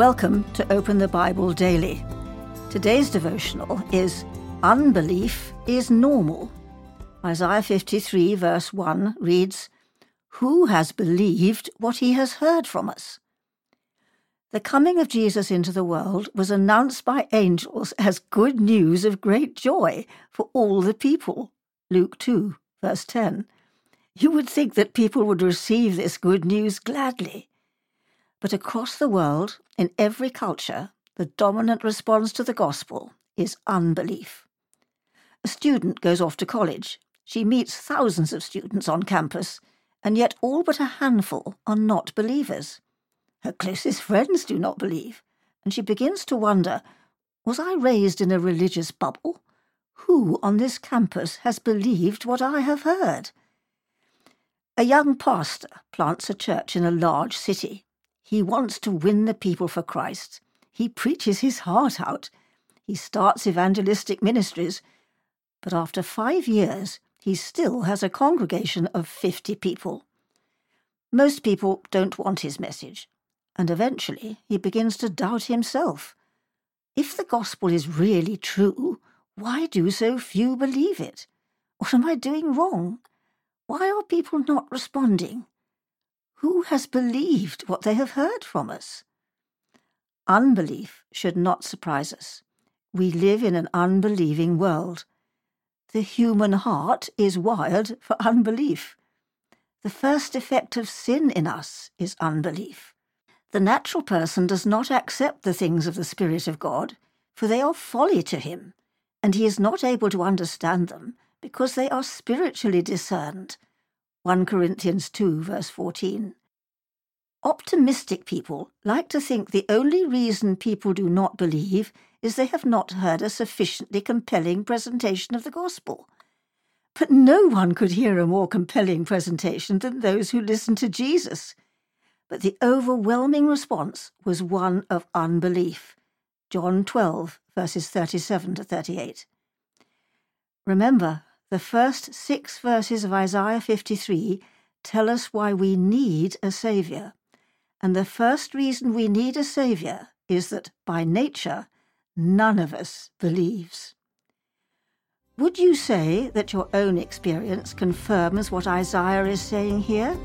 Welcome to Open the Bible Daily. Today's devotional is Unbelief is Normal. Isaiah 53, verse 1 reads, Who has believed what he has heard from us? The coming of Jesus into the world was announced by angels as good news of great joy for all the people. Luke 2, verse 10. You would think that people would receive this good news gladly. But across the world, in every culture, the dominant response to the gospel is unbelief. A student goes off to college. She meets thousands of students on campus, and yet all but a handful are not believers. Her closest friends do not believe, and she begins to wonder was I raised in a religious bubble? Who on this campus has believed what I have heard? A young pastor plants a church in a large city. He wants to win the people for Christ. He preaches his heart out. He starts evangelistic ministries. But after five years, he still has a congregation of 50 people. Most people don't want his message, and eventually he begins to doubt himself. If the gospel is really true, why do so few believe it? What am I doing wrong? Why are people not responding? Who has believed what they have heard from us? Unbelief should not surprise us. We live in an unbelieving world. The human heart is wired for unbelief. The first effect of sin in us is unbelief. The natural person does not accept the things of the Spirit of God, for they are folly to him, and he is not able to understand them because they are spiritually discerned. 1 Corinthians 2, verse 14. Optimistic people like to think the only reason people do not believe is they have not heard a sufficiently compelling presentation of the gospel. But no one could hear a more compelling presentation than those who listened to Jesus. But the overwhelming response was one of unbelief. John 12, verses 37 to 38. Remember, the first six verses of Isaiah 53 tell us why we need a Saviour. And the first reason we need a Saviour is that, by nature, none of us believes. Would you say that your own experience confirms what Isaiah is saying here?